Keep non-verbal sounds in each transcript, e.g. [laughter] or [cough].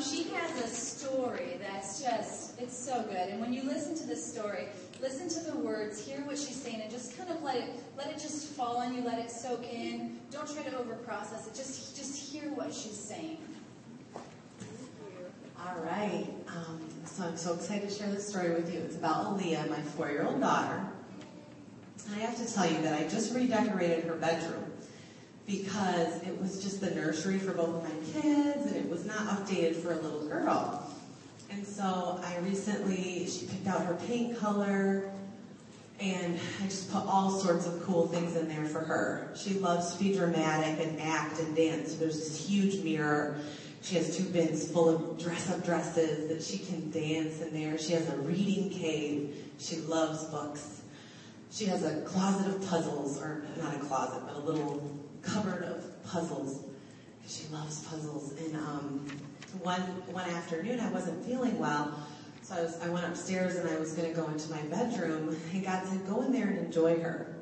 she has a story that's just, it's so good. And when you listen to this story, listen to the words, hear what she's saying, and just kind of let it, let it just fall on you, let it soak in. Don't try to overprocess it. Just, just hear what she's saying. All right. Um, so I'm so excited to share this story with you. It's about Aaliyah, my four-year-old daughter. I have to tell you that I just redecorated her bedroom because it was just the nursery for both of my kids and it was not updated for a little girl. And so I recently, she picked out her paint color and I just put all sorts of cool things in there for her. She loves to be dramatic and act and dance. There's this huge mirror. She has two bins full of dress-up dresses that she can dance in there. She has a reading cave. She loves books. She has a closet of puzzles, or not a closet, but a little cupboard of puzzles. She loves puzzles. And um, one one afternoon, I wasn't feeling well, so I, was, I went upstairs and I was going to go into my bedroom. And God said, "Go in there and enjoy her."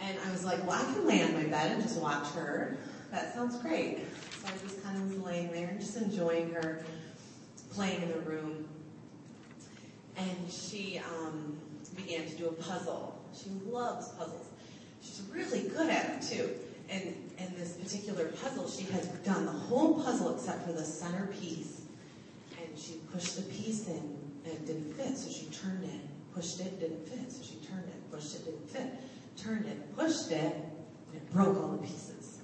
And I was like, "Well, I can lay on my bed and just watch her. That sounds great." So I just kind of was laying there and just enjoying her playing in the room. And she um, began to do a puzzle. She loves puzzles. She's really good at it too. And in this particular puzzle, she had done the whole puzzle except for the center piece. And she pushed the piece in and it didn't fit, so she turned it. Pushed it, didn't fit, so she turned it. Pushed it, didn't fit. Turned it, pushed it, and it broke all the pieces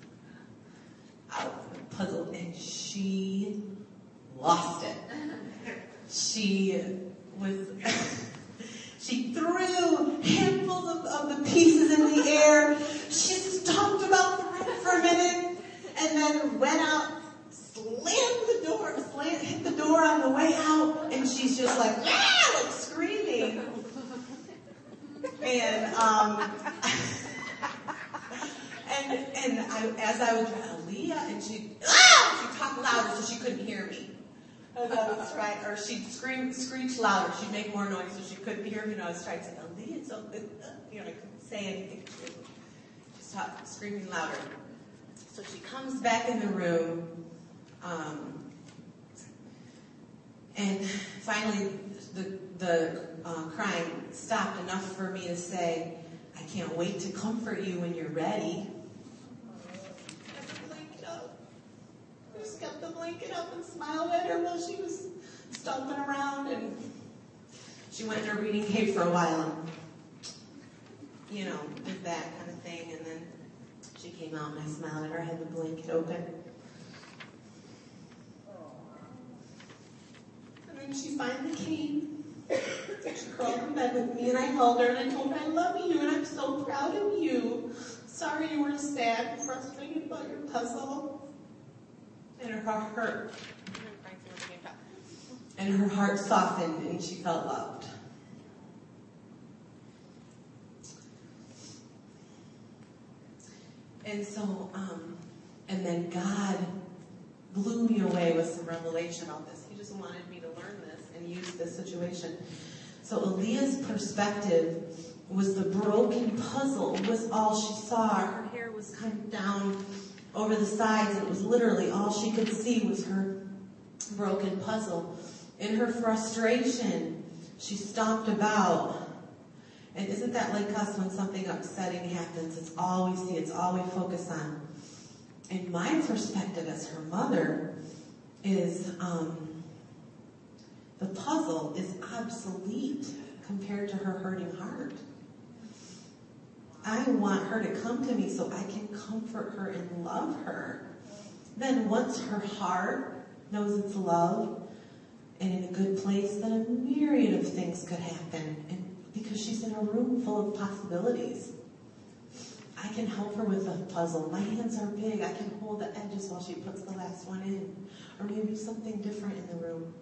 out of the puzzle. And she lost it. [laughs] She was. [laughs] She threw of, of, the pieces in the air. She stomped about the room for a minute and then went out, slammed the door, slammed, hit the door on the way out, and she's just like, ah, like screaming. And, um, [laughs] and, and I, as I was, Aaliyah, and she, ah, she talked louder so she couldn't hear me. Oh, that's right. Or she'd scream, screech louder. She'd make more noise so she couldn't hear me. And I was trying to say, Aaliyah, it's. You know, I couldn't say anything. She stopped screaming louder. So she comes back in the room. Um, and finally, the, the uh, crying stopped enough for me to say, I can't wait to comfort you when you're ready. Just kept the blanket up and smiled at her while she was stomping around and she went in her reading cave for a while and you know, did that kind of thing and then she came out and I smiled at her, I had the blanket open. And then she finally came. She crawled in bed with me and I held her and I told her I love you and I'm so proud of you. Sorry you were sad and frustrated about your puzzle and her heart hurt. And her heart softened and she felt loved. And so, um, and then God blew me away with some revelation about this. He just wanted me to learn this and use this situation. So Aaliyah's perspective was the broken puzzle was all she saw. Her hair was kind of down over the sides. It was literally all she could see was her broken puzzle. In her frustration, she stomped about. And isn't that like us when something upsetting happens? It's all we see, it's all we focus on. And my perspective as her mother is um, the puzzle is obsolete compared to her hurting heart. I want her to come to me so I can comfort her and love her. Then once her heart knows it's love and in a good place, then a myriad of things could happen. And because she's in a room full of possibilities. I can help her with a puzzle. My hands are big. I can hold the edges while she puts the last one in. Or maybe something different in the room.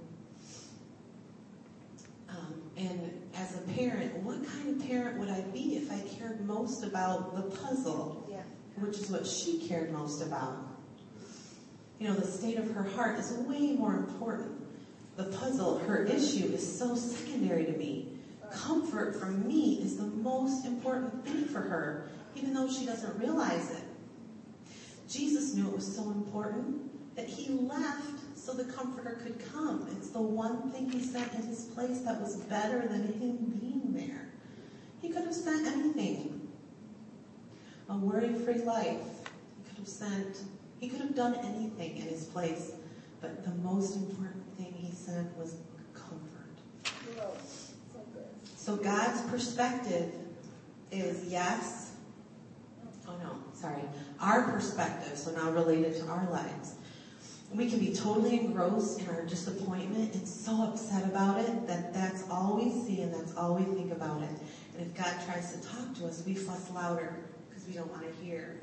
Um, and as a parent, what kind of parent would I be if I cared most about the puzzle, yeah. which is what she cared most about? You know, the state of her heart is way more important. The puzzle, her issue, is so secondary to me. Comfort from me is the most important thing for her, even though she doesn't realize it. Jesus knew it was so important that he left so the Comforter could come. It's the one thing He sent in His place that was better than Him being there. He could have sent anything. A worry-free life. He could have sent, He could have done anything in His place. But the most important thing He sent was comfort. So God's perspective is yes. Oh no, sorry. Our perspective, so now related to our lives. We can be totally engrossed in our disappointment and so upset about it that that's all we see and that's all we think about it. And if God tries to talk to us, we fuss louder because we don't want to hear.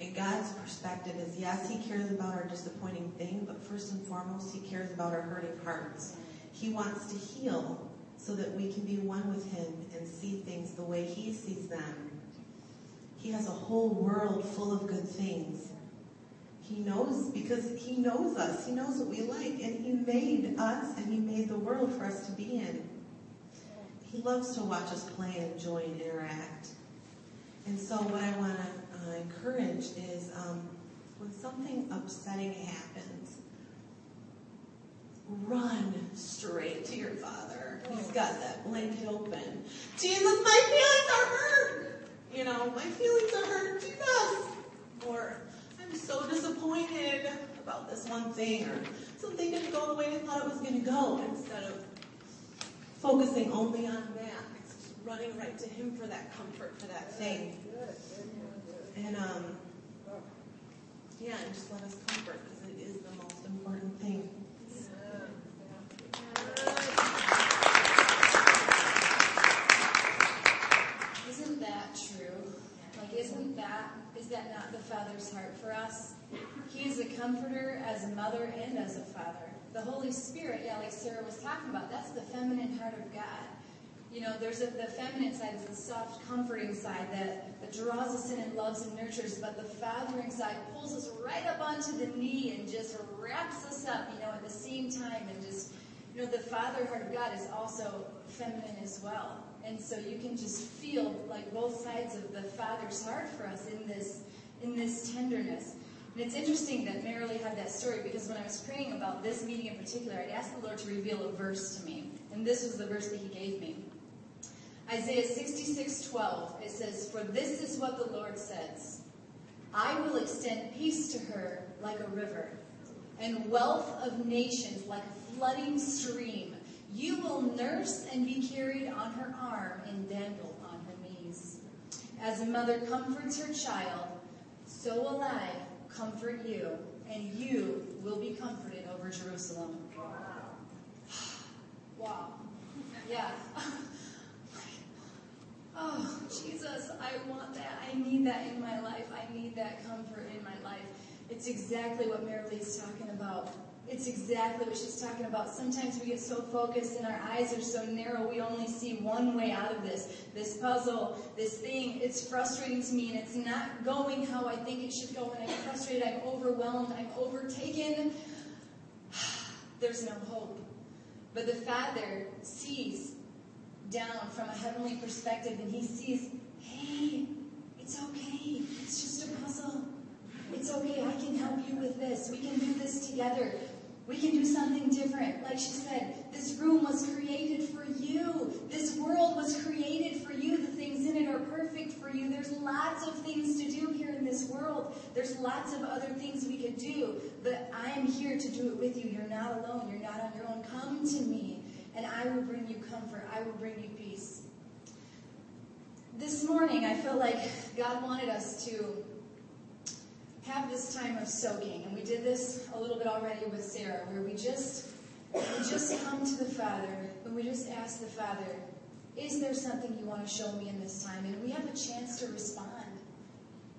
And God's perspective is yes, He cares about our disappointing thing, but first and foremost, He cares about our hurting hearts. He wants to heal so that we can be one with Him and see things the way He sees them. He has a whole world full of good things. He knows because He knows us. He knows what we like, and He made us and He made the world for us to be in. He loves to watch us play and enjoy and interact. And so, what I want to uh, encourage is um, when something upsetting happens, run straight to your Father. He's got that blanket open. Jesus, my feelings are hurt. You know, my feelings are hurt. Jesus. Or I'm so disappointed about this one thing, or something didn't go the way I thought it was going to go. Instead of focusing only on that, it's running right to Him for that comfort, for that thing. And um, yeah, and just let us comfort because it is the most important thing. Isn't that true? Like, isn't that, is that not the Father's heart for us? He is a comforter as a mother and as a father. The Holy Spirit, yeah, like Sarah was talking about, that's the feminine heart of God. You know, there's a, the feminine side is the soft, comforting side that, that draws us in and loves and nurtures, but the fathering side pulls us right up onto the knee and just wraps us up, you know, at the same time and just, you know, the father heart of God is also feminine as well. And so you can just feel like both sides of the Father's heart for us in this in this tenderness. And it's interesting that Marilee had that story because when I was praying about this meeting in particular, I'd asked the Lord to reveal a verse to me. And this was the verse that He gave me. Isaiah 66, 12. It says, For this is what the Lord says I will extend peace to her like a river, and wealth of nations like a flooding stream. You will nurse and be carried on her arm and dandle on her knees. As a mother comforts her child, so will I comfort you, and you will be comforted over Jerusalem. Wow. Yeah. [laughs] Oh, Jesus, I want that. I need that in my life. I need that comfort in my life. It's exactly what Marilee's talking about. It's exactly what she's talking about. Sometimes we get so focused and our eyes are so narrow, we only see one way out of this. This puzzle, this thing, it's frustrating to me and it's not going how I think it should go. And I'm frustrated, I'm overwhelmed, I'm overtaken. [sighs] There's no hope. But the Father sees down from a heavenly perspective and he sees, hey, it's okay. It's just a puzzle. It's okay. I can help you with this. We can do this together. We can do something different. Like she said, this room was created for you. This world was created for you. The things in it are perfect for you. There's lots of things to do here in this world. There's lots of other things we could do. But I am here to do it with you. You're not alone. You're not on your own. Come to me, and I will bring you comfort. I will bring you peace. This morning, I feel like God wanted us to have this time of soaking. And we did this a little bit already with Sarah, where we just we just come to the Father and we just ask the Father, is there something you want to show me in this time? And we have a chance to respond.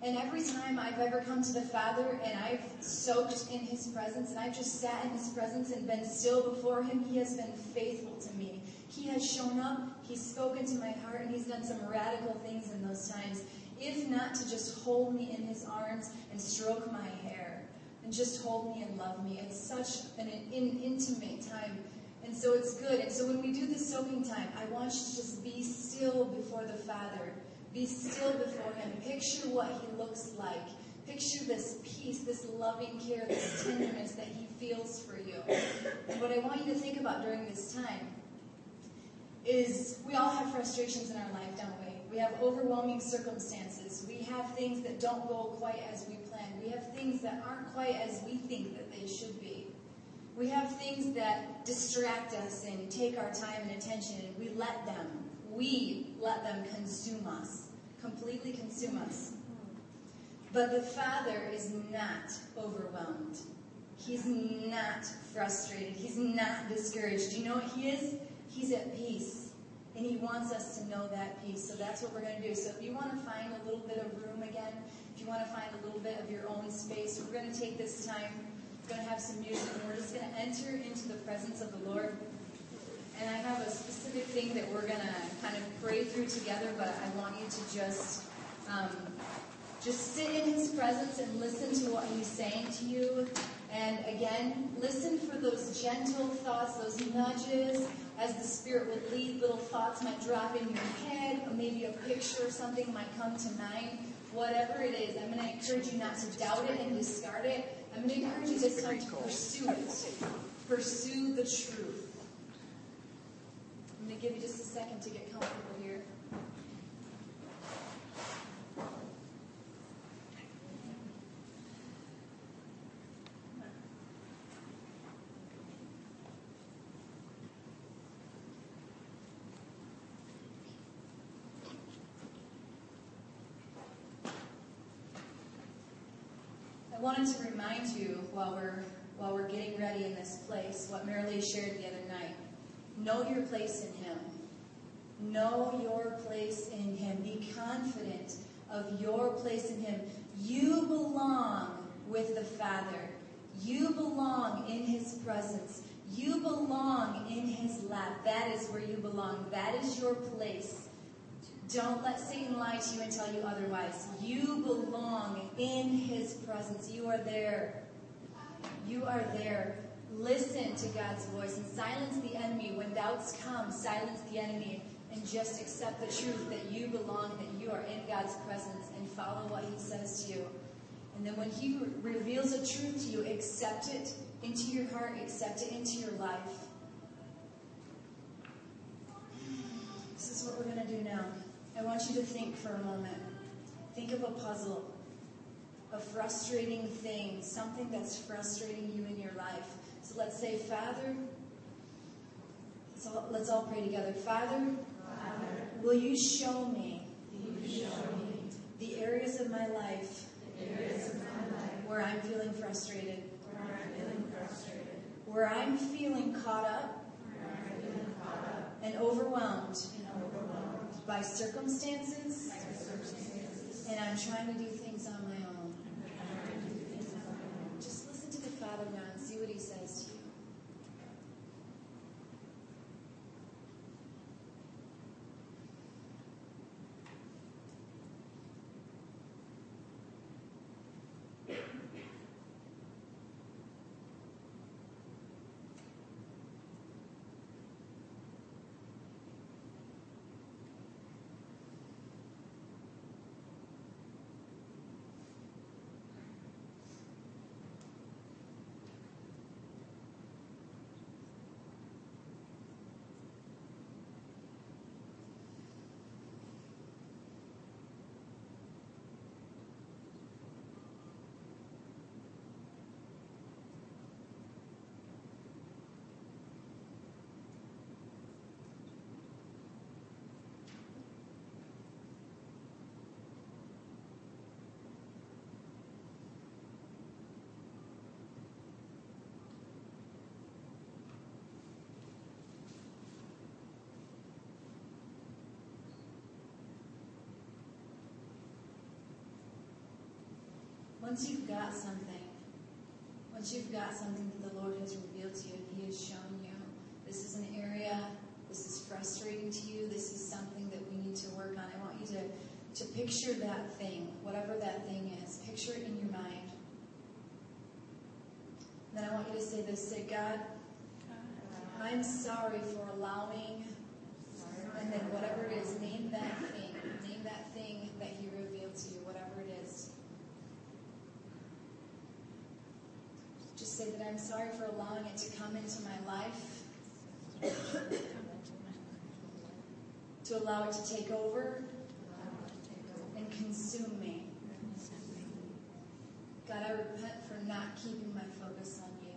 And every time I've ever come to the Father and I've soaked in His presence and I've just sat in His presence and been still before Him, He has been faithful to me. He has shown up, He's spoken to my heart, and He's done some radical things in those times if not to just hold me in his arms and stroke my hair and just hold me and love me. It's such an, an intimate time. And so it's good. And so when we do the soaking time, I want you to just be still before the Father. Be still before him. Picture what he looks like. Picture this peace, this loving care, this tenderness that He feels for you. And what I want you to think about during this time is we all have frustrations in our life, don't we? We have overwhelming circumstances. We have things that don't go quite as we planned. We have things that aren't quite as we think that they should be. We have things that distract us and take our time and attention, and we let them, we let them consume us, completely consume us. But the Father is not overwhelmed. He's not frustrated. He's not discouraged. You know what He is? He's at peace. And He wants us to know that peace. So that's what we're going to do. So if you want to find a little bit of room again, if you want to find a little bit of your own space, we're going to take this time. We're going to have some music, and we're just going to enter into the presence of the Lord. And I have a specific thing that we're going to kind of pray through together, but I want you to just um, just sit in His presence and listen to what He's saying to you. And again, listen for those gentle thoughts, those nudges, as the Spirit would lead. Little thoughts might drop in your head, or maybe a picture or something might come to mind. Whatever it is, I'm going to encourage you not to doubt it and discard it. I'm going to encourage you this time to pursue it. Pursue the truth. I'm going to give you just a second to get comfortable here. I wanted to remind you while we're while we're getting ready in this place what Marilee shared the other night. Know your place in Him. Know your place in Him. Be confident of your place in Him. You belong with the Father. You belong in His presence. You belong in His lap. That is where you belong. That is your place. Don't let Satan lie to you and tell you otherwise. You belong in His presence. You are there. You are there. Listen to God's voice and silence the enemy. When doubts come, silence the enemy and just accept the truth that you belong, that you are in God's presence, and follow what He says to you. And then when He re- reveals a truth to you, accept it into your heart, accept it into your life. This is what we're going to do now. I want you to think for a moment. Think of a puzzle, a frustrating thing, something that's frustrating you in your life. So let's say, Father, so let's all pray together. Father, will you show me the areas of my life where I'm feeling frustrated, where I'm feeling caught up and overwhelmed by circumstances, and I'm trying to do things on my own. Just listen to the Father now and see what He says to you. Once you've got something, once you've got something that the Lord has revealed to you and He has shown you, this is an area, this is frustrating to you, this is something that we need to work on. I want you to, to picture that thing, whatever that thing is, picture it in your mind. Then I want you to say this say, God, I'm sorry for allowing, and then whatever it is, name that thing. Name that thing that He revealed to you, whatever it is. Say that I'm sorry for allowing it to come into my life, to allow it to take over and consume me. God, I repent for not keeping my focus on you.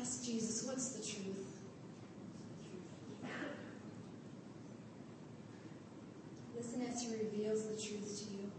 Ask Jesus, what's the truth? Listen as he reveals the truth to you.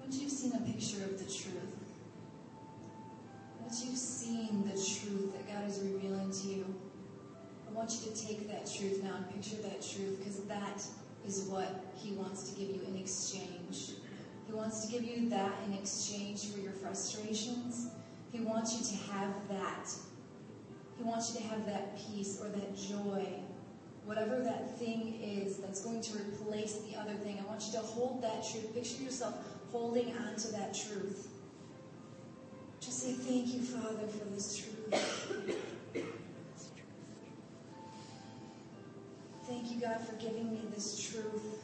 Once you've seen a picture of the truth, once you've seen the truth that God is revealing to you, I want you to take that truth now and picture that truth because that is what He wants to give you in exchange. He wants to give you that in exchange for your frustrations. He wants you to have that. He wants you to have that peace or that joy, whatever that thing is that's going to replace the other thing. I want you to hold that truth. Picture yourself holding on to that truth. Just say, Thank you, Father, for this truth. Thank you, God, for giving me this truth.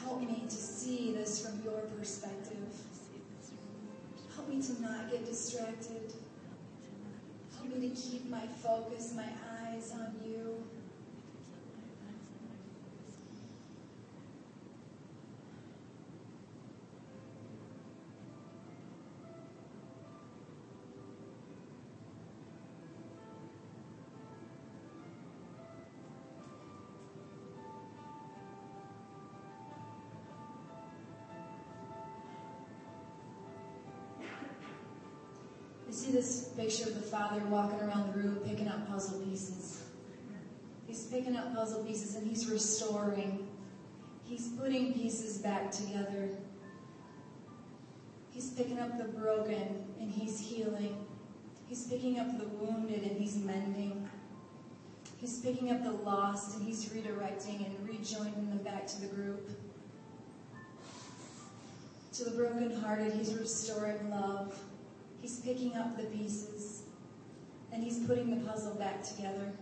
Help me to see this from your perspective. Help me to not get distracted. Help me to keep my focus, my eyes on you. See this picture of the father walking around the room picking up puzzle pieces. He's picking up puzzle pieces and he's restoring. He's putting pieces back together. He's picking up the broken and he's healing. He's picking up the wounded and he's mending. He's picking up the lost and he's redirecting and rejoining them back to the group. To the brokenhearted, he's restoring love. He's picking up the pieces and he's putting the puzzle back together.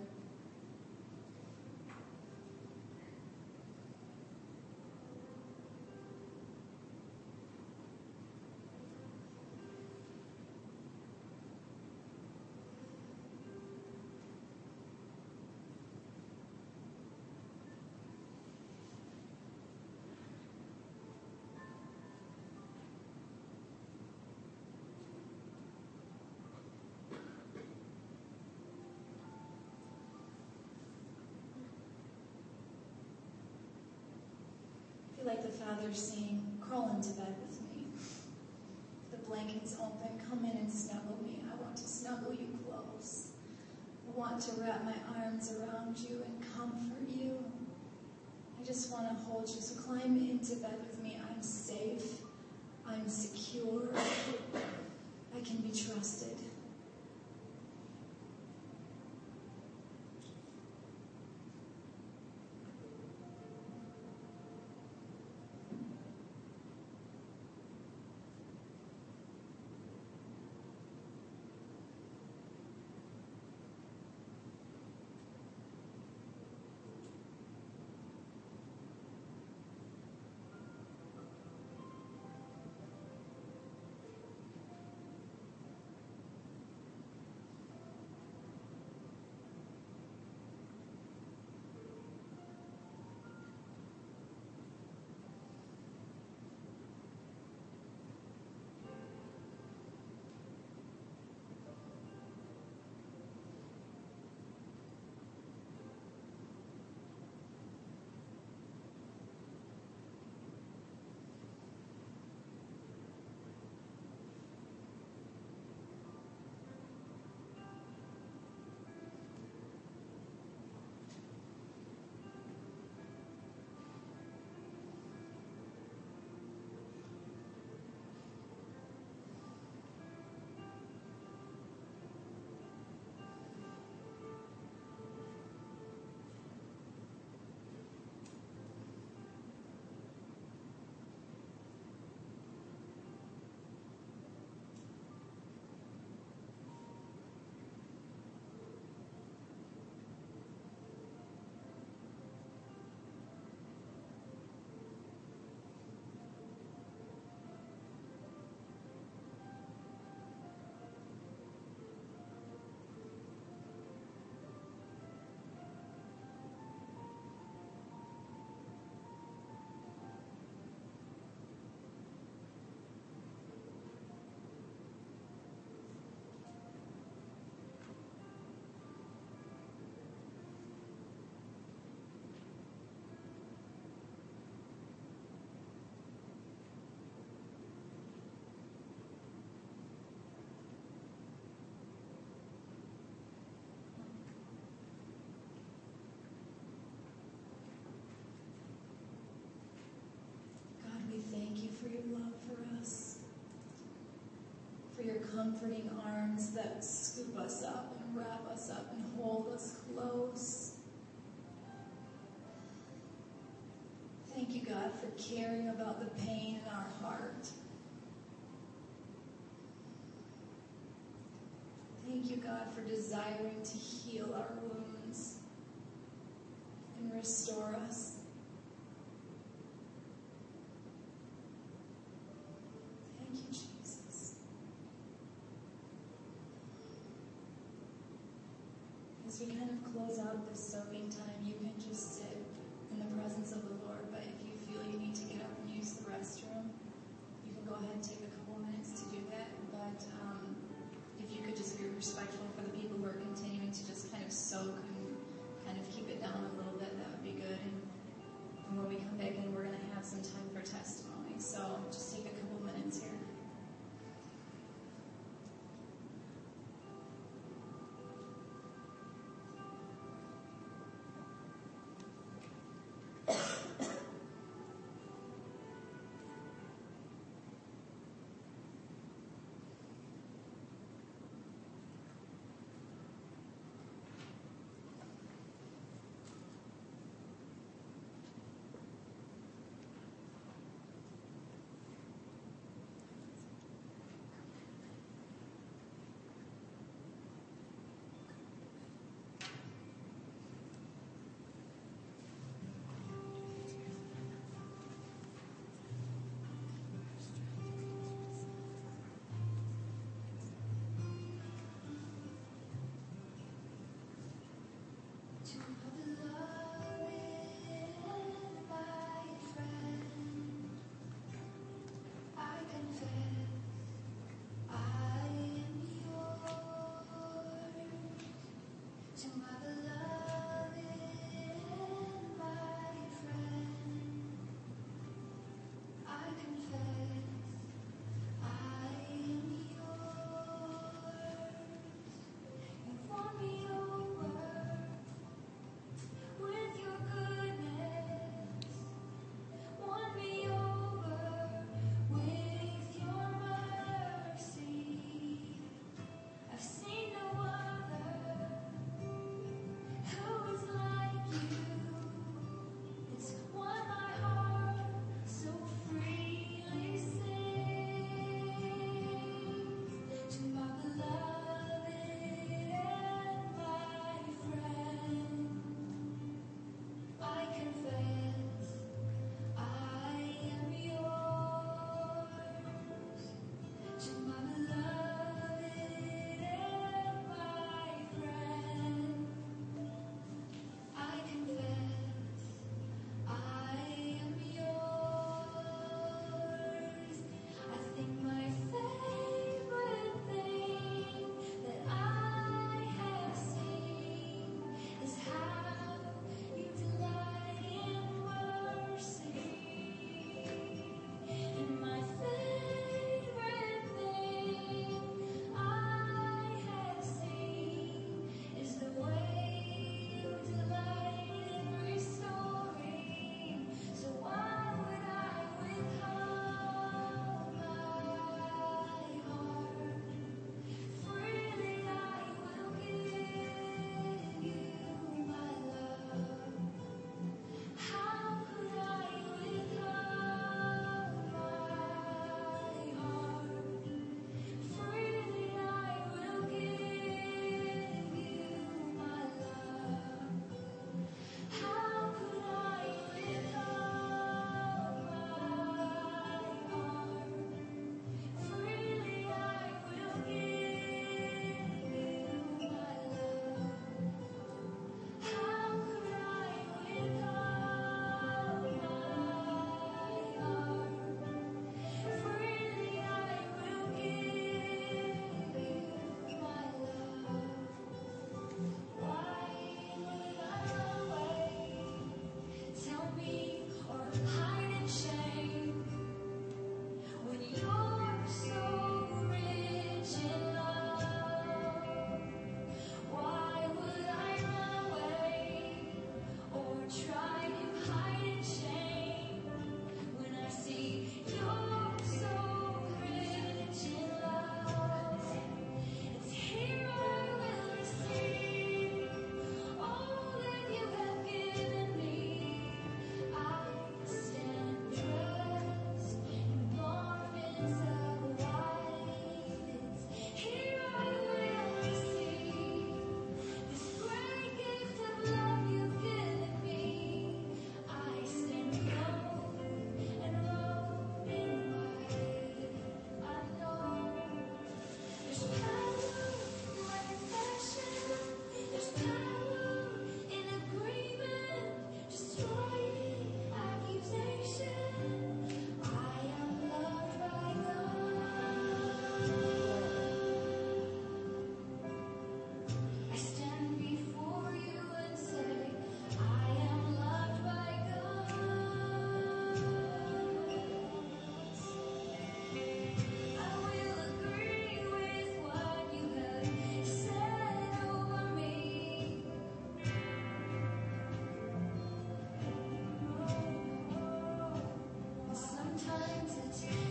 Father's saying, crawl into bed with me. The blanket's open. Come in and snuggle me. I want to snuggle you close. I want to wrap my arms around you and comfort you. I just want to hold you. So climb into bed with me. I'm safe. I'm secure. I can be trusted. Comforting arms that scoop us up and wrap us up and hold us close. Thank you, God, for caring about the pain in our heart. Thank you, God, for desiring to heal our wounds and restore us. Thank you, Jesus. As we kind of close out this soaking time, you can just sit in the presence of the Lord, but if you feel you need to get up and use the restroom, you can go ahead and take a couple minutes to do that. But um, if you could just be respectful for the people who are continuing to just kind of soak and kind of keep it down a little bit, that would be good. And, and when we come back in, we're going to have some time for testimony. So just take a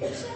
Thank you.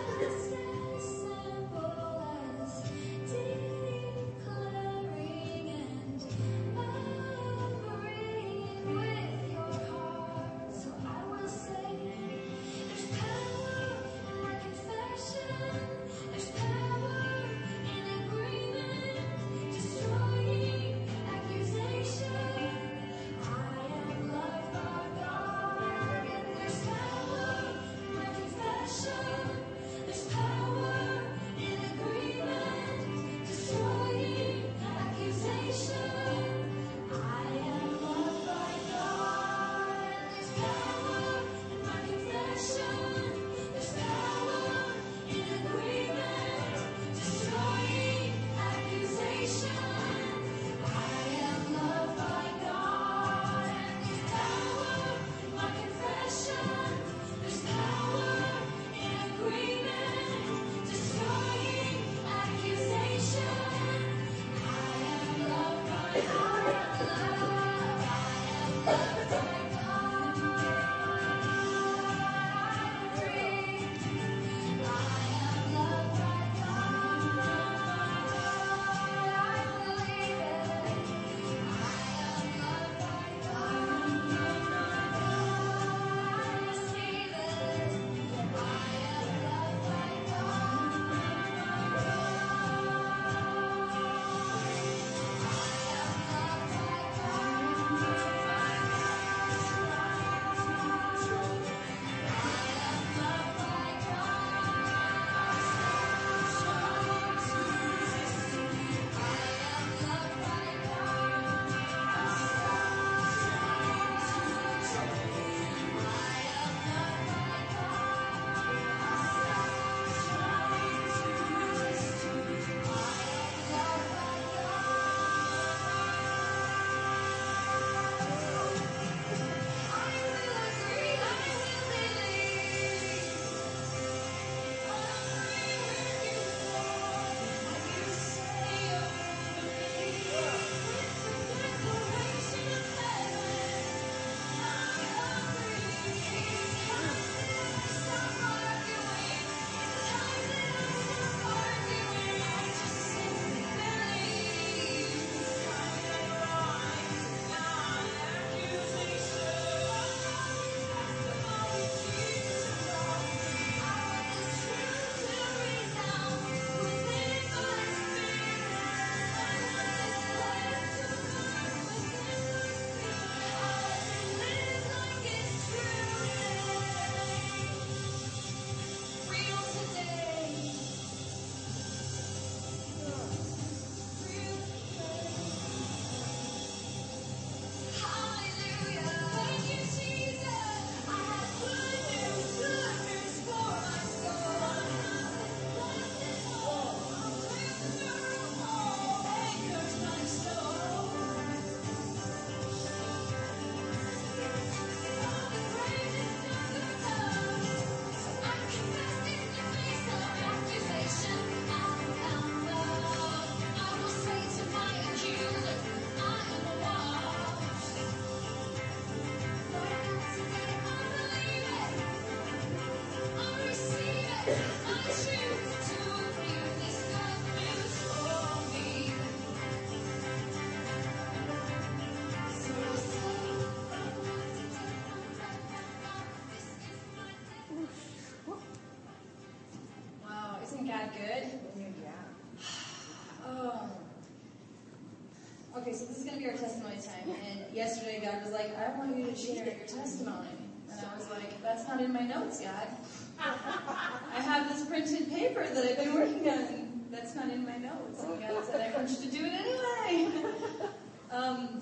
To share your testimony. And I was like, that's not in my notes, God. [laughs] I have this printed paper that I've been working on. That's not in my notes. And God said, I want you to do it anyway. [laughs] um,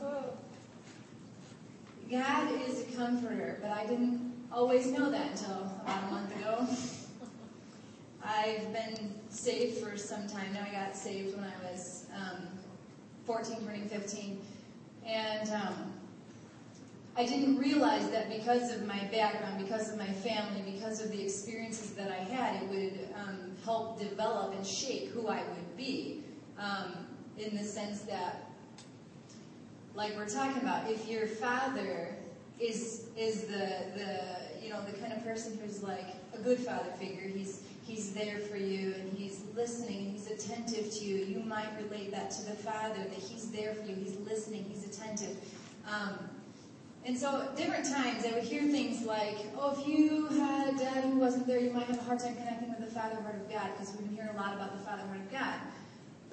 God is a comforter, but I didn't always know that until about a month ago. I've been saved for some time now. I got saved when I was um, 14, turning 15. And um, I didn't realize that because of my background, because of my family, because of the experiences that I had, it would um, help develop and shape who I would be. Um, in the sense that, like we're talking about, if your father is is the the you know the kind of person who's like a good father figure, he's He's there for you and He's listening and He's attentive to you. You might relate that to the Father, that He's there for you, He's listening, He's attentive. Um, and so, different times, I would hear things like, oh, if you had a dad who wasn't there, you might have a hard time connecting with the Father heart of God, because we've been hearing a lot about the Father heart of God.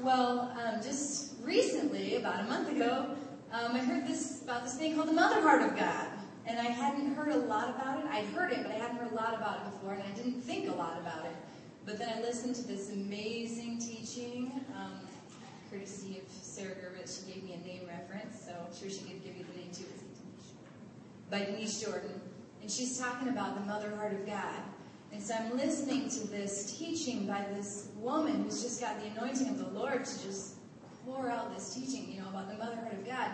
Well, um, just recently, about a month ago, um, I heard this about this thing called the Mother Heart of God. And I hadn't heard a lot about it. I'd heard it, but I hadn't heard a lot about it before, and I didn't think a lot about it. But then I listened to this amazing teaching, um, courtesy of Sarah Gervitz. She gave me a name reference, so I'm sure she could give you the. By Denise Jordan. And she's talking about the Mother Heart of God. And so I'm listening to this teaching by this woman who's just got the anointing of the Lord to just pour out this teaching, you know, about the Mother Heart of God.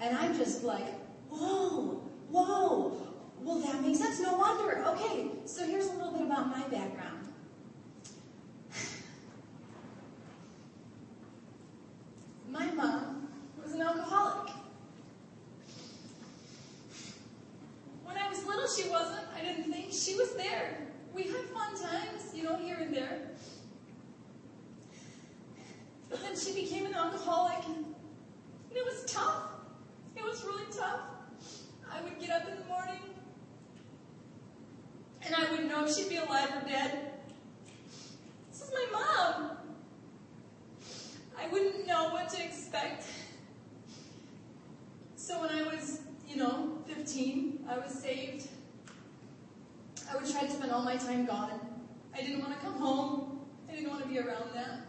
And I'm just like, whoa, whoa. Well, that makes sense. No wonder. Okay, so here's a little bit about my background. My mom was an alcoholic. When I was little, she wasn't. I didn't think she was there. We had fun times, you know, here and there. But then she became an alcoholic, and it was tough. It was really tough. I would get up in the morning, and I wouldn't know if she'd be alive or dead. This is my mom. I wouldn't know what to expect. So when I was, you know, 15, I was saved. I would try to spend all my time gone. I didn't want to come home. I didn't want to be around that.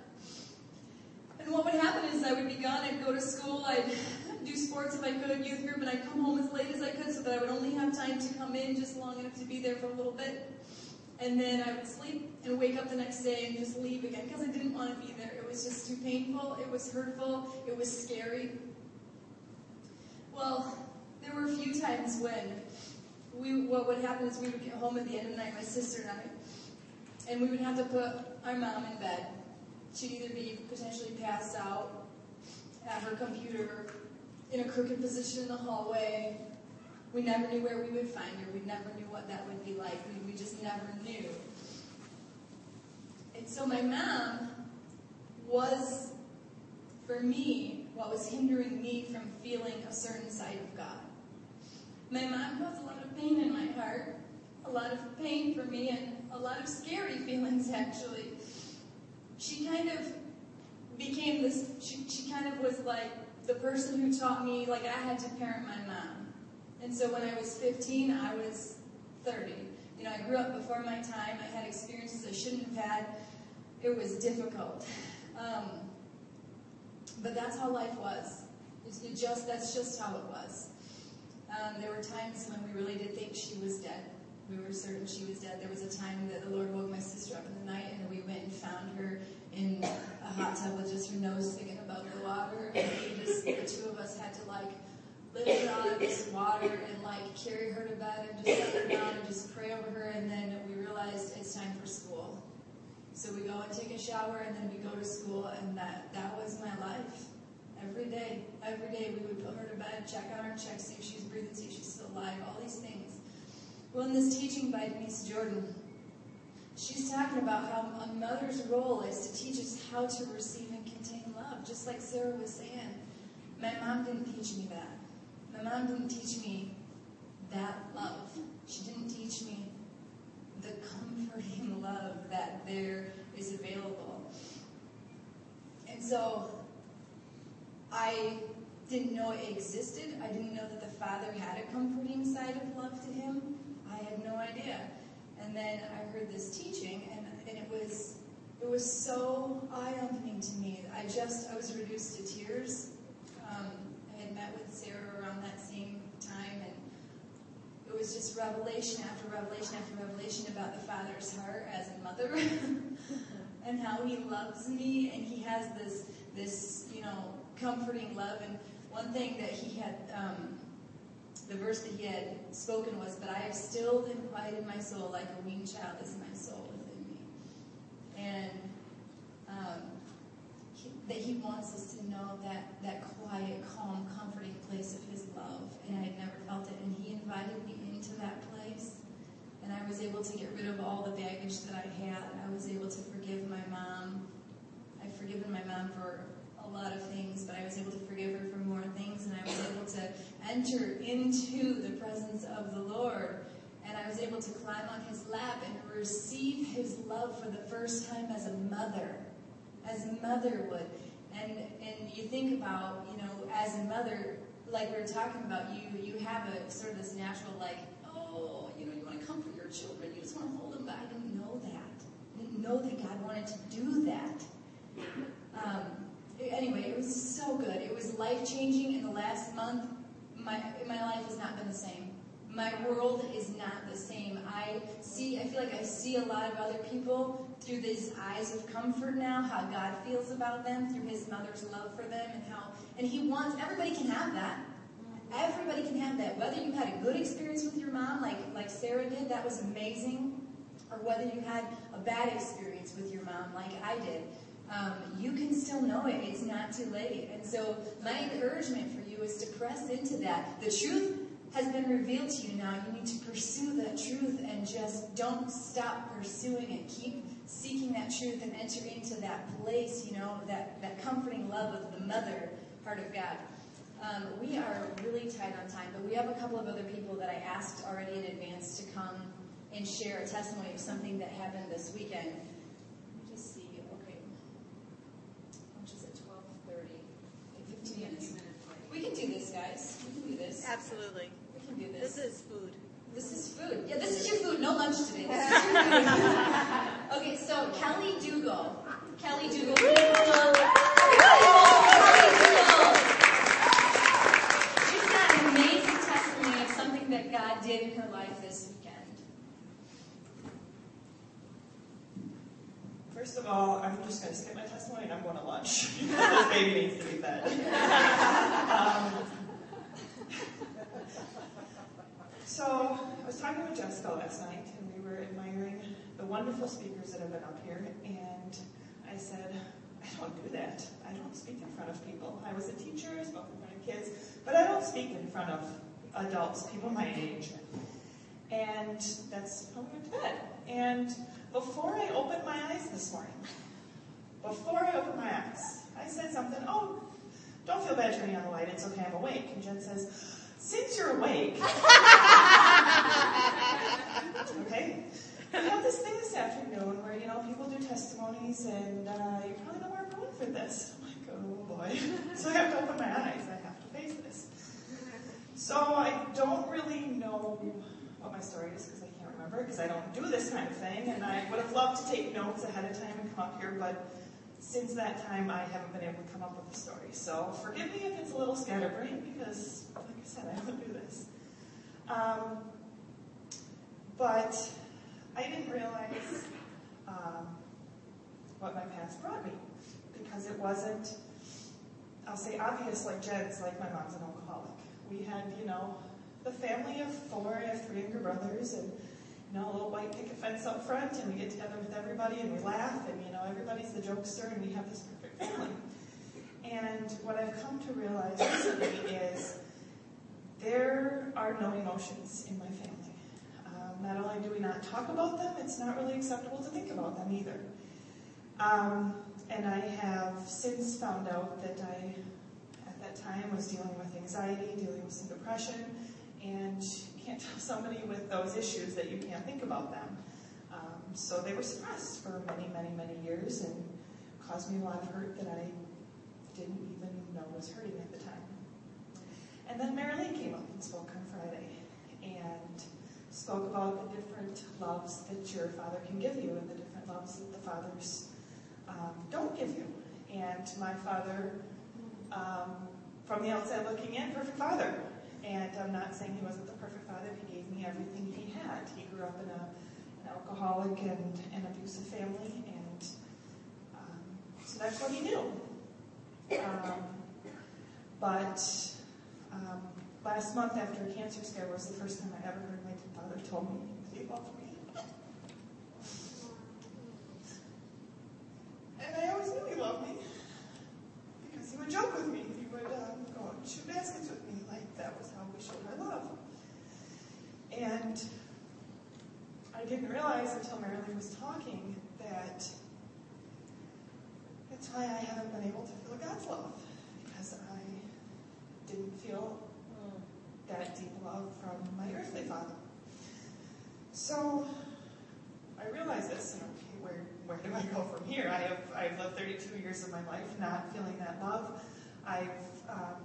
And what would happen is I would be gone, I'd go to school, I'd do sports if I could, youth group, and I'd come home as late as I could so that I would only have time to come in just long enough to be there for a little bit. And then I would sleep and wake up the next day and just leave again because I didn't want to be there. It was just too painful, it was hurtful, it was scary. Well, there were a few times when we what would happen is we would get home at the end of the night, my sister and I, and we would have to put our mom in bed. She'd either be potentially passed out at her computer, in a crooked position in the hallway. We never knew where we would find her. We never knew what that would be like. We, we just never knew. And so my mom was, for me, what was hindering me from feeling a certain side of God. My mom caused a lot of pain in my heart, a lot of pain for me, and a lot of scary [laughs] feelings actually. She kind of became this, she, she kind of was like the person who taught me, like I had to parent my mom. And so when I was 15, I was 30. You know, I grew up before my time. I had experiences I shouldn't have had. It was difficult. Um, but that's how life was. It just that's just how it was. Um, there were times when we really did think she was dead. We were certain she was dead. There was a time that the Lord woke my sister up in the night, and we went and found her in a hot tub with just her nose sticking above the water. And we just, the two of us had to like out of this water and like carry her to bed and just her down and just pray over her. And then we realized it's time for school. So we go and take a shower, and then we go to school, and that that was my life. Every day, every day we would put her to bed, check on her, check, see if she's breathing, see if she's still alive, all these things. Well, in this teaching by Denise Jordan, she's talking about how a mother's role is to teach us how to receive and contain love, just like Sarah was saying. My mom didn't teach me that. My mom didn't teach me that love. She didn't teach me the comforting [laughs] love that there is available. And so I didn't know it existed. I didn't know that the Father had a comforting side of love to him. I had no idea. And then I heard this teaching, and, and it was it was so eye-opening to me. I just I was reduced to tears. Um, met with Sarah around that same time, and it was just revelation after revelation after revelation about the Father's heart as a mother, [laughs] and how He loves me, and He has this this you know comforting love. And one thing that He had. Um, the verse that he had spoken was, But I have stilled and quieted my soul like a weaned child is my soul within me. And um, that he wants us to know that, that quiet, calm, comforting place of his love. And I had never felt it. And he invited me into that place. and I was able to get rid of all the baggage that I had. I was able to forgive my mom. I've forgiven my mom for a lot of things, but I was able to forgive her for more things, and I was able to enter into the presence of the Lord. And I was able to climb on his lap and receive his love for the first time as a mother, as a mother would. And and you think about, you know, as a mother, like we were talking about, you you have a sort of this natural like, oh, you know, you want to comfort your children, you just want to hold them, but I didn't know that. I didn't know that God wanted to do that. Um, anyway, it was so good. It was life changing. In the last month, my my life has not been the same. My world is not the same. I see. I feel like I see a lot of other people through these eyes of comfort now. How God feels about them through His mother's love for them, and how and He wants everybody can have that. Everybody can have that. Whether you had a good experience with your mom, like like Sarah did, that was amazing, or whether you had a bad experience with your mom, like I did um, you can still know it. It's not too late. And so my encouragement for you is to press into that. The truth has been revealed to you now. You need to pursue that truth and just don't stop pursuing it. Keep seeking that truth and enter into that place, you know, that, that comforting love of the mother heart of God. Um, we are really tight on time, but we have a couple of other people that I asked already in advance to come and share a testimony of something that happened this weekend. We can do this, guys. We can do this. Absolutely. We can do this. This is food. This is food. Yeah, this is your food. No lunch today. [laughs] okay, so Kelly Dougal. Kelly Dougal. Kelly Dougal. She's got an amazing testimony of something that God did in her life this weekend. First of all, I'm just going to skip my testimony and I'm going to lunch. [laughs] this baby needs to be fed. [laughs] um, so, I was talking with Jessica last night and we were admiring the wonderful speakers that have been up here. And I said, I don't do that. I don't speak in front of people. I was a teacher, I spoke in front of kids, but I don't speak in front of adults, people my age. And that's how we went to bed. And before I opened my eyes this morning, before I opened my eyes, I said something, oh, don't feel bad turning on the light, it's okay, I'm awake. And Jen says, since you're awake, [laughs] okay, we have this thing this afternoon where, you know, people do testimonies and uh, you probably know where I'm going for this. I'm like, oh boy. [laughs] so I have to open my eyes, I have to face this. So I don't really know what my story is because I can't remember because I don't do this kind of thing and I would have loved to take notes ahead of time and come up here, but since that time I haven't been able to come up with a story. So forgive me if it's a little scatterbrained because, like I said, I don't do this. Um, but I didn't realize um, what my past brought me because it wasn't, I'll say obvious like Jen's, like my mom's an alcoholic. We had, you know, the family of four, I have three younger brothers, and you know, a little white picket fence up front, and we get together with everybody, and we laugh, and you know, everybody's the jokester, and we have this perfect family. And what I've come to realize recently is there are no emotions in my family. Um, not only do we not talk about them, it's not really acceptable to think about them either. Um, and I have since found out that I, at that time, was dealing with anxiety, dealing with some depression, and somebody with those issues that you can't think about them. Um, so they were suppressed for many, many, many years and caused me a lot of hurt that I didn't even know was hurting at the time. And then Marilyn came up and spoke on Friday and spoke about the different loves that your father can give you and the different loves that the fathers um, don't give you. And my father, um, from the outside looking in, perfect father. And I'm not saying he wasn't the perfect father. He gave me everything he had. He grew up in a, an alcoholic and an abusive family, and um, so that's what he knew. Um, but um, last month, after a cancer scare, was the first time I ever heard my father told me he loved me. And I always knew he loved me because he would joke with me. He would um, go and shoot baskets with me. Like that was showed our love. And I didn't realize until Marilyn was talking that that's why I haven't been able to feel God's love because I didn't feel that deep love from my earthly father. So I realized this, and okay, where where do I go from here? I have I've lived 32 years of my life not feeling that love. I've um,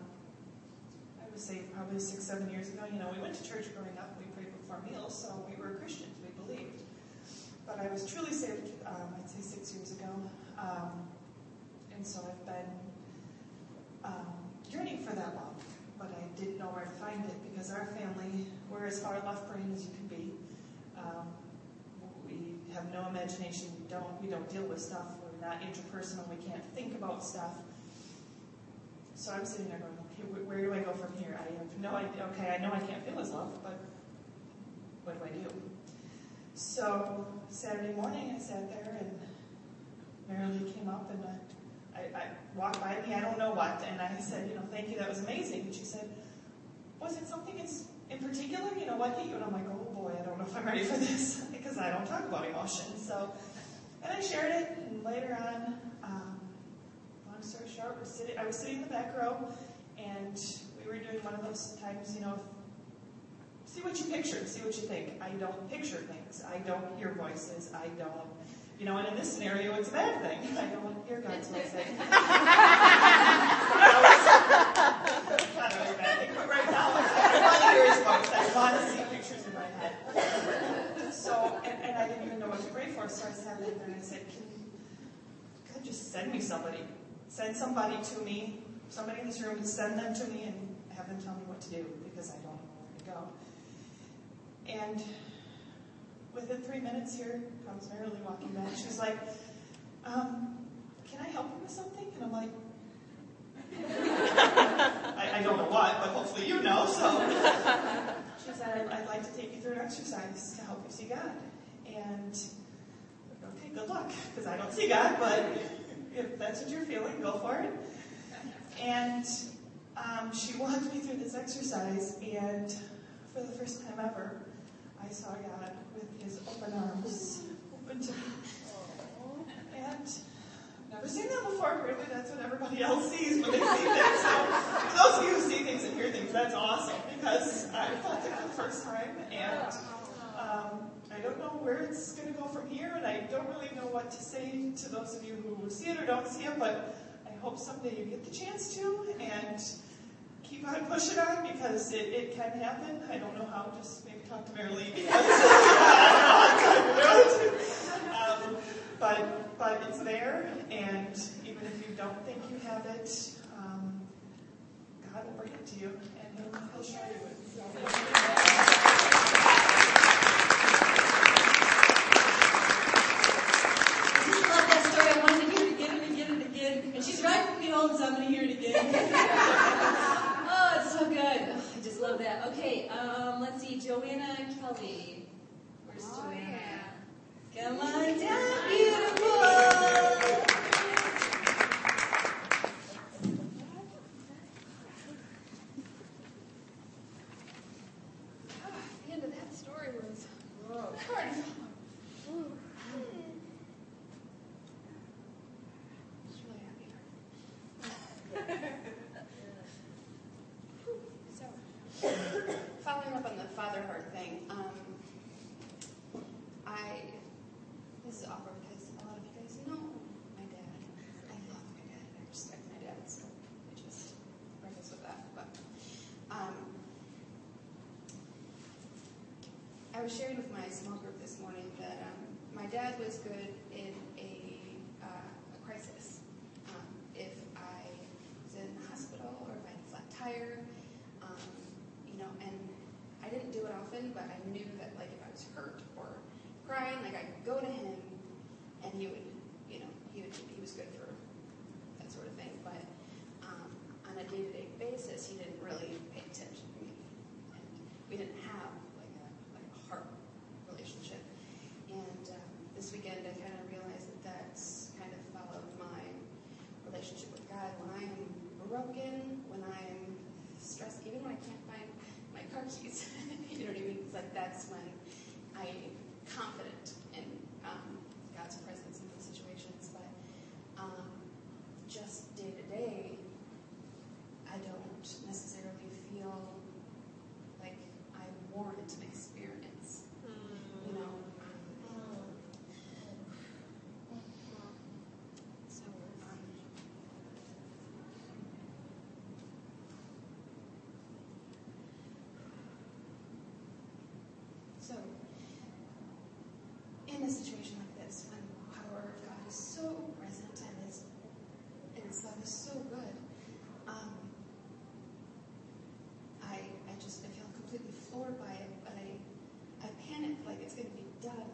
Was saved probably six seven years ago. You know, we went to church growing up. We prayed before meals, so we were Christians. We believed. But I was truly saved. Um, I'd say six years ago, um, and so I've been um, yearning for that love but I didn't know where to find it because our family, we're as far left brain as you can be. Um, we have no imagination. We don't. We don't deal with stuff. We're not interpersonal. We can't think about stuff. So I'm sitting there going, where do I go from here? I have no idea. Okay, I know I can't feel his love, but what do I do? So Saturday morning, I sat there and Marilee came up and I I, I walked by me, I don't know what, and I said, you know, thank you, that was amazing. And she said, was it something in, in particular? You know, what hit you? And I'm like, oh boy, I don't know if I'm ready for this [laughs] because I don't talk about emotions. So, and I shared it, and later on, um, long story short, we're sitting, I was sitting in the back row, and we were doing one of those times, you know, see what you picture, see what you think. I don't picture things. I don't hear voices. I don't you know, and in this scenario, it's a bad thing. I don't hear God's voice. not a bad thing, but right now, I want to hear His voice. I want to see pictures in my head. So, and, and I didn't even know what to pray for, so I sat there and I said, "Can God just send me somebody? Send somebody to me. Somebody in this room, to send them to me, and have them tell me what to do because I don't know where to go." And within three minutes here comes Marilee walking back. She's like, um, can I help you with something? And I'm like, I, I, don't know what, but hopefully you know. So she said, I'd, I'd, like to take you through an exercise to help you see God. And okay, good luck, because I don't see God, but if that's what you're feeling, go for it. And um, she [laughs] walked me through this exercise, and for the first time ever, I saw God with his open arms open to me. And I've never seen that before. Really, that's what everybody else sees when they see things. So for those of you who see things and hear things, that's awesome because I felt it for the first time. And um, I don't know where it's going to go from here, and I don't really know what to say to those of you who see it or don't see it, but hope someday you get the chance to. And keep on pushing on because it, it can happen. I don't know how, just maybe talk to Marilee because [laughs] I don't know how to. Um, but, but it's there, and even if you don't think you have it, um, God will bring it to you, and He'll, he'll show you it. I just love that story. I wanted to hear it again and again and again. And she's right me home, so I'm going to hear it again. oh, it's so good. Oh, I just love that. Okay, um, let's see. Joanna Kelly. Where's Joanna? Come on down, beautiful. The end of that story was hard. Just really happy. so, following up on the father heart thing, um, I this is awkward because a lot of you guys know my dad. I love my dad. I respect my dad, so I just preface with that. But um, I was sharing with my small group this morning that um, my dad was good in a, uh, a crisis. Um, if I was in the hospital or if I had a flat tire, um, you know, and I didn't do it often, but I knew that like if I was hurt or crying, like I could go to him and he would, you know, he would, he was good for that sort of thing. But um, on a day-to-day basis, he didn't really pay attention to me, and we didn't have like a like a heart relationship. And um, this weekend, I kind of realized that that's kind of followed my relationship with God. When I am broken, when I am stressed, even when I can't find my car keys, you know what I mean? It's like that's when I confident in um, God's presence in those situations. But um, just day to day, I don't necessarily feel like I warrant an experience. You know. So. Um, So, in a situation like this, when the power of God is so present and His, and His love is so good, um, I, I just I feel completely floored by it, but I, I panic like it's going to be done,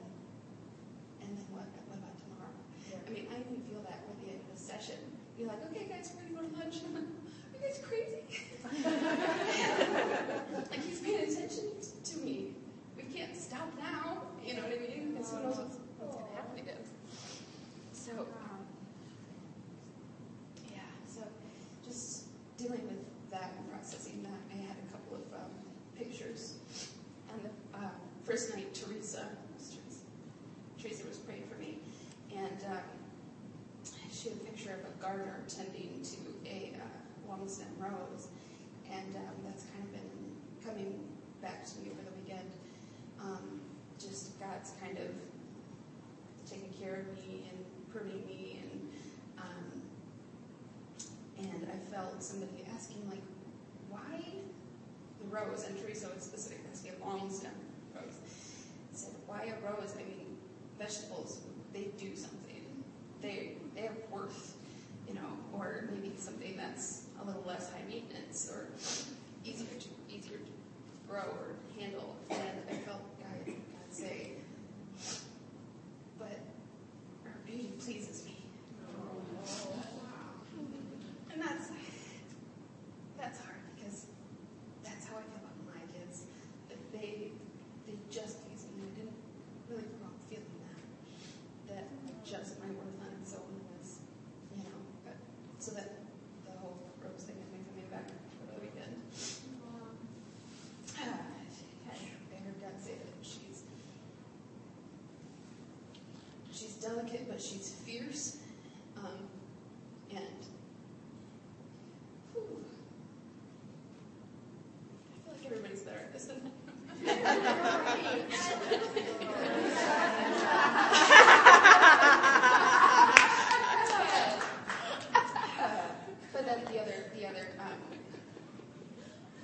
and then what? What about tomorrow? I mean, I even feel that with the end of the session. You're like, okay, guys, we're going to go to lunch. Are you guys crazy? like he's paying attention to me. We can't stop now. You know what I mean? Because who knows what's, what's going to happen again. So, um, yeah. So, just dealing with that and processing that. I had a couple of um, pictures. On the uh, first night, Teresa, was Teresa, Teresa was praying for me, and um, she had a picture of a gardener tending to a uh, long stem rose, and um, that's kind of been coming back to me over the weekend. Um, just God's kind of taking care of me and pruning me, and um, and I felt somebody asking like, why the rose? And Teresa was specific, asking a long stem rose. I said, why a rose? I mean, vegetables they do something. They they have worth, you know, or maybe something that's a little less high maintenance or easier to easier to grow or handle. And I felt God, God say, but her beauty pleases me. And that's that's hard because that's how I feel about my kids. That they they just please me. I didn't really grow up feeling that. That just my worth on its own was, you know, but so that the whole rose thing has been coming back over the weekend. Ah, I heard God say that she's she's delicate, but she's fierce, um, and whew, I feel like everybody's better at this than But then the other, the other um,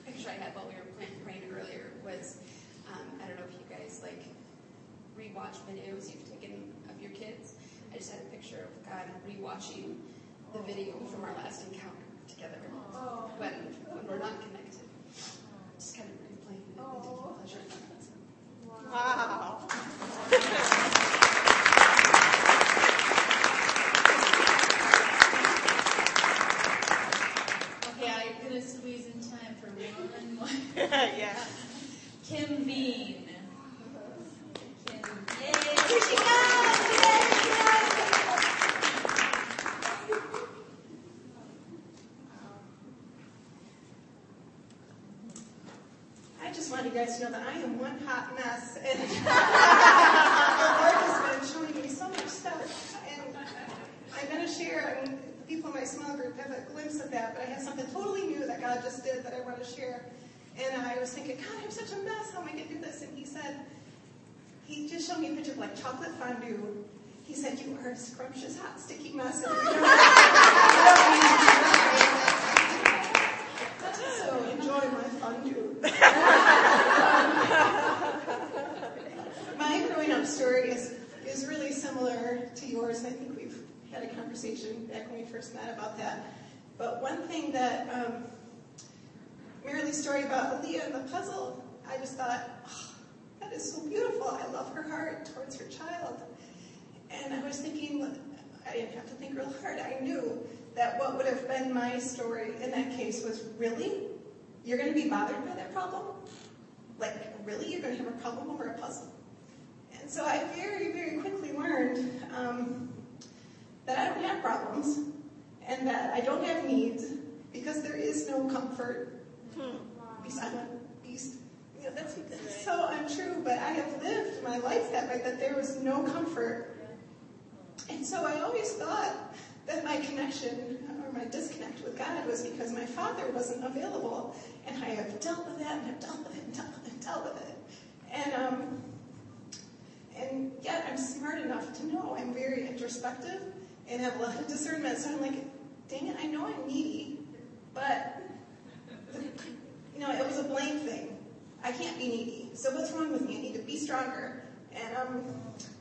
picture I had while we were praying, praying earlier was, um, I don't know if you guys like rewatch videos you've taken of your kids. I just had a picture of God rewatching the video from our last encounter together when when we're not connected. Just kind of replaying it and taking pleasure in that. So. Wow. Okay, I'm gonna squeeze in time for one more. yeah. Kim Bean. Kim, yay! Here she comes! Yay, yay. I just want you guys to know that I am one hot mess, and the Lord has been showing me so much stuff. And I'm going to share, and the people in my small group have a glimpse of that, but I have something totally new that God just did that I want to share. And I was thinking, God, I'm such a mess. How am I going to do this? And He said, He just showed me a picture of like chocolate fondue. He said, You a scrumptious, hot, sticky mess. [laughs] So enjoy my fondue. [laughs] My growing up story is, is really similar to yours. I think we've had a conversation back when we first met about that. But one thing that um, Marilee's story about Aaliyah and the puzzle, I just thought, oh, that is so beautiful. I love her heart towards her child. And I was thinking, I didn't have to think real hard. I knew that what would have been my story in that case was really? You're going to be bothered by that problem? Like, really? You're going to have a problem over a puzzle? And so I very, very quickly learned um, that I don't have problems and that I don't have needs because there is no comfort. Be silent. Be, you know, that's so untrue, but I have lived my life that way, that there was no comfort. And so I always thought that my connection or my disconnect with God was because my father wasn't available. And I have dealt with that and I've dealt with it and dealt with it and dealt with it. And um, and yet I'm smart enough to know I'm very introspective and have a lot of discernment. So I'm like, dang it, I know I'm needy, but you know, it was a blame thing. I can't be needy. So what's wrong with me? I need to be stronger. And um,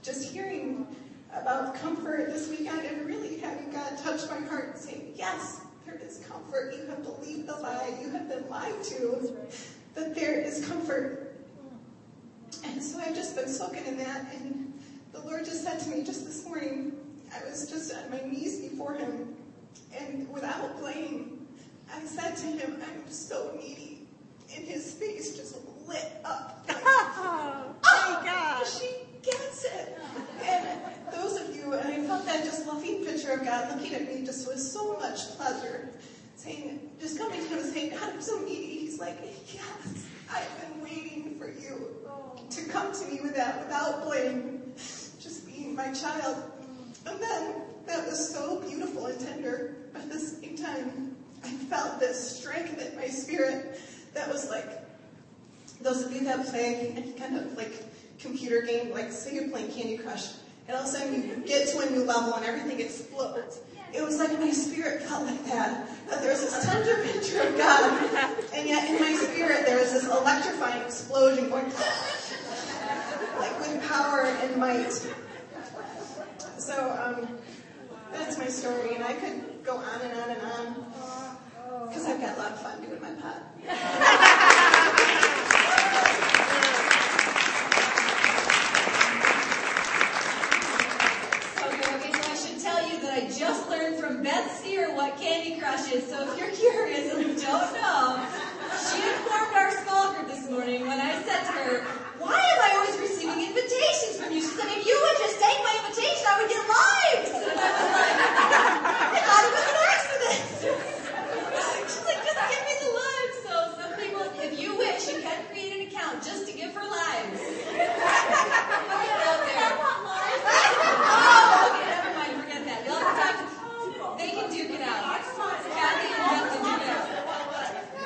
just hearing about comfort this weekend and really having God touch my heart and saying, yes, there is comfort. You have believed the lie. You have been lied to. That there is comfort. And so I've just been soaking in that. And the Lord just said to me just this morning, I was just on my knees before Him. And without blame, I said to Him, I'm so needy. And His face just lit up. Like, [laughs] oh, my God. She gets it. And those of you, and I felt that just loving picture of God looking at me just with so much pleasure, saying, just coming to him and saying, God, I'm so needy. He's like, yes, I've been waiting for you to come to me with that without blame, just being my child. And then that was so beautiful and tender. But at the same time, I felt this strength in my spirit that was like, those of you that play any kind of like computer game, like say you're playing Candy Crush, and all of a sudden you get to a new level and everything explodes. It was like my spirit felt like that. That there was this tender picture of God, and yet in my spirit there was this electrifying explosion going like with power and might. So um, that's my story, and I could go on and on and on because I've got a lot of fun doing my pot. [laughs] Okay, okay, so I should tell you that I just learned from Beth Steer what Candy Crush is. So if you're curious and you don't know, she informed our small group this morning when I said to her, Why am I always receiving invitations from you? She said, If you would just take my invitation, I would get lives. And I was like, I thought it was an accident. She's like, Just give me the lives. So some people, if you wish, you can create an account just to give her lives. Put it out there. Oh, okay, never mind, forget that. You'll have to talk to, they can duke it out. Kathy and Beth can duke it out.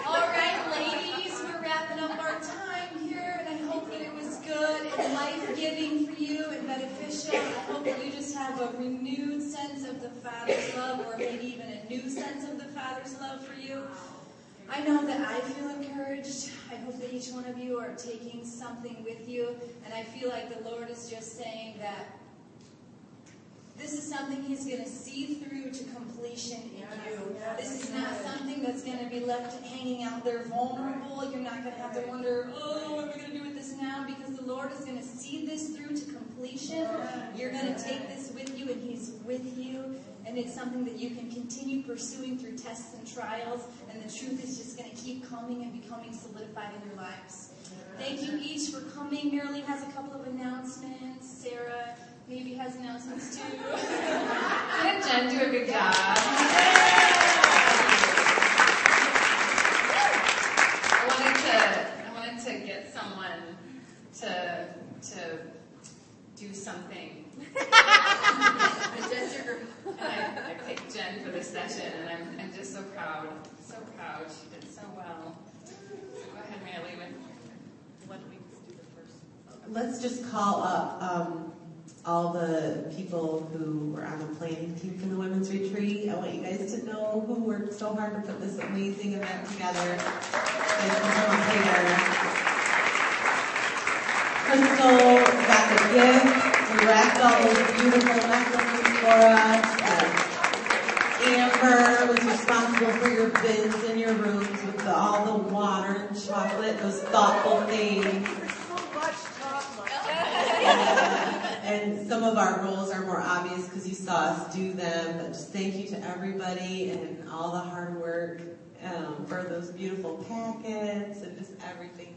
All right, ladies, we're wrapping up our time here, and I hope that it was good and life-giving for you and beneficial. I hope that you just have a renewed sense of the Father's love, or maybe even a new sense of the Father's love for you. I know that I feel encouraged. I hope that each one of you are taking something with you, and I feel like the Lord is just saying that this is something He's going to see through to completion in you. This is not that's going to be left hanging out there vulnerable. You're not going to have to wonder, oh, what am I going to do with this now? Because the Lord is going to see this through to completion. You're going to take this with you, and He's with you. And it's something that you can continue pursuing through tests and trials. And the truth is just going to keep coming and becoming solidified in your lives. Thank you each for coming. Marilee has a couple of announcements. Sarah maybe has announcements too. [laughs] Didn't Jen do a good job? [laughs] I wanted to, I wanted to get someone to, to do something. [laughs] And I, I picked Jen for this session, and I'm, I'm just so proud, so proud. She did so well. Go ahead, Marilee. with- What do we do the first? Let's just call up um, all the people who were on the planning team for the women's retreat. I want you guys to know who worked so hard to put this amazing event together. Thank you They facilitator. Crystal got the gift. We wrapped all those beautiful necklaces for us. Amber was responsible for your bins in your rooms with the, all the water and chocolate, those thoughtful things. Chocolate. And some of our roles are more obvious because you saw us do them, but just thank you to everybody and all the hard work um, for those beautiful packets and just everything.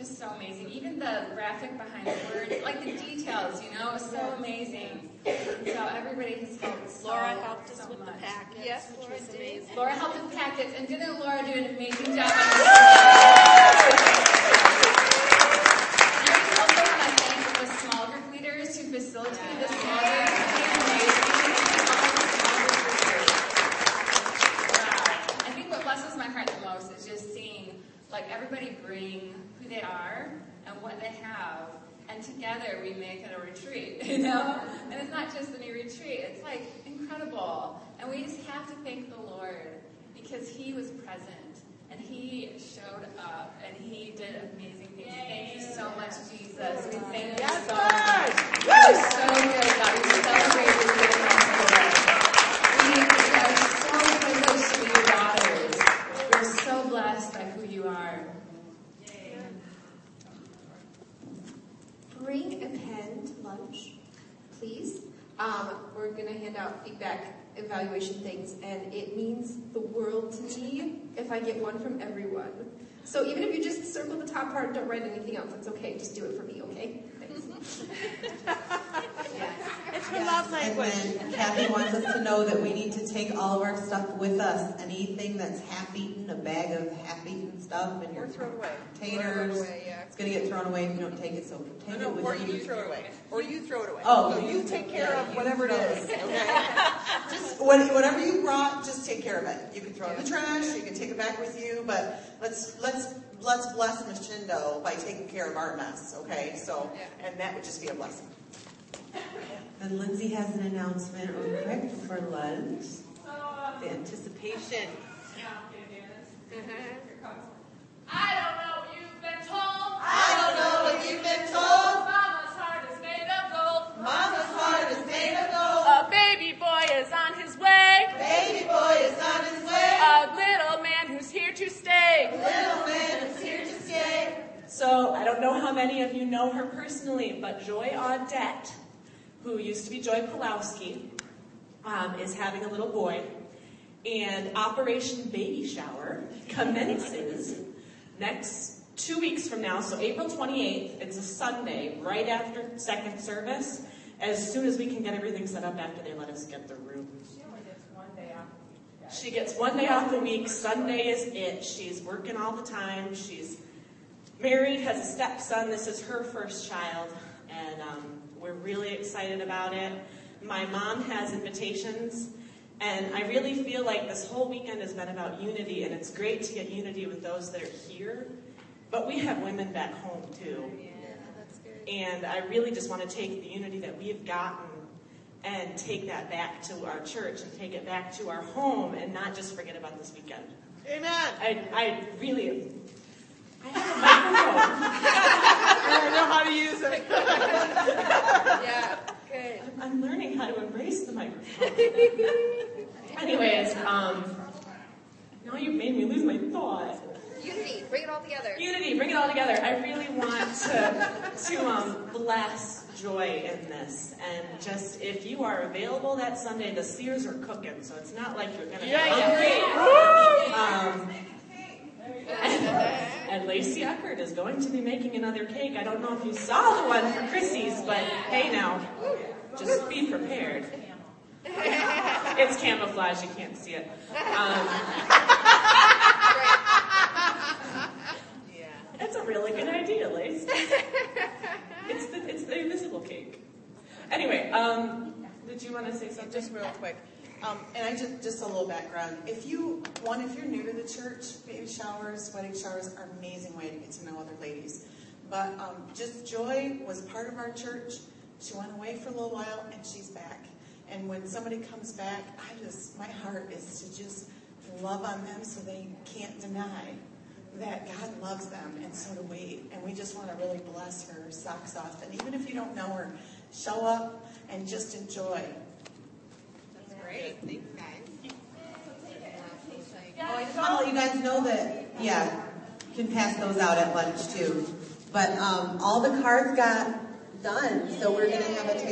just so amazing. Even the graphic behind the words, like the details, you know, it so amazing. So everybody has helped. So, Laura helped us so with the much. packets, Yes, which Laura was did. amazing. Laura helped with packets, and didn't Laura do an amazing job [laughs] on the And I also want to thank the small group leaders who facilitated this small group. Wow. I think what blesses my heart the most is just seeing like everybody bring who they are and what they have, and together we make it a retreat, [laughs] you know? And it's not just any retreat, it's like incredible. And we just have to thank the Lord because He was present and He showed up and He did amazing things. Thank you so much, Jesus. We thank you so much. You're so good, God. We celebrate your goodness, Lord. We are so privileged to be your daughters. We're so blessed by who you are. Bring a pen to lunch, please. Um, we're going to hand out feedback evaluation things, and it means the world to me if I get one from everyone. So even if you just circle the top part don't write anything else, it's okay. Just do it for me, okay? Thanks. It's her love language. And language. then Kathy wants us to know that we need to take all of our stuff with us. Anything that's half-eaten, a bag of half-eaten stuff, and your Or throw it away. containers. Throw it away, yeah. It's gonna get thrown away if you don't take it, so No, take it no, or with you you. throw it away. Or you throw it away. Oh, So you you take care yeah, of you whatever it throw is, okay? [laughs] Just what- whatever you brought, just take care of it. You can throw it in the trash, you can take it back with you, but let's let's let's bless Miss Chindo by taking care of our mess, okay? So, and that would just be a blessing. And Lindsay has an announcement real quick for lunch. The anticipation. Mm-hmm. I don't know what you've been told. I don't know what you've been told. Mama's heart is made of gold. Mama's heart is made of gold. A baby boy is on his way. Baby boy is on his way. A little stay. Little man is here to stay. So I don't know how many of you know her personally, but Joy Audette, who used to be Joy Pulowski, um, is having a little boy. And Operation Baby Shower commences next two weeks from now, so April 28th. It's a Sunday, right after second service, as soon as we can get everything set up after they let us get the room. She only gets one day off. She gets one day off the week. Sunday is it. She's working all the time. She's married, has a stepson. This is her first child, and um, we're really excited about it. My mom has invitations, and I really feel like this whole weekend has been about unity, and it's great to get unity with those that are here. But we have women back home too. And I really just want to take the unity that we've gotten and take that back to our church and take it back to our home and not just forget about this weekend. Amen. I, I really, I have a microphone. [laughs] I don't know how to use it. [laughs] Yeah, good. I'm learning how to embrace the microphone. [laughs] Anyways, um, now you've made me lose my thought. Unity, bring it all together. Unity, bring it all together. I really want to to um, bless joy in this, and just if you are available that Sunday, the Sears are cooking, so it's not like you're gonna Yeah, be yeah. hungry. Um, [laughs] And Lacey Eckert is going to be making another cake. I don't know if you saw the one for Chrissy's, but hey now, just be prepared. [laughs] It's camouflage, you can't see it. Um, That's a really good idea, Lace. [laughs] It's the, it's the invisible cake. Anyway, um, did you want to say something? Just real quick. Um, and I just, just a little background. If you, one, if you're new to the church, baby showers, wedding showers are an amazing way to get to know other ladies. But um, just Joy was part of our church. She went away for a little while and she's back. And when somebody comes back, I just, my heart is to just love on them so they can't deny that God loves them and so do we. And we just want to really bless her socks off. And even if you don't know her, show up and just enjoy. That's great. Thanks, guys. I want to let you guys know that, yeah, you can pass those out at lunch too. But um, all the cards got done, so we're going to have a table.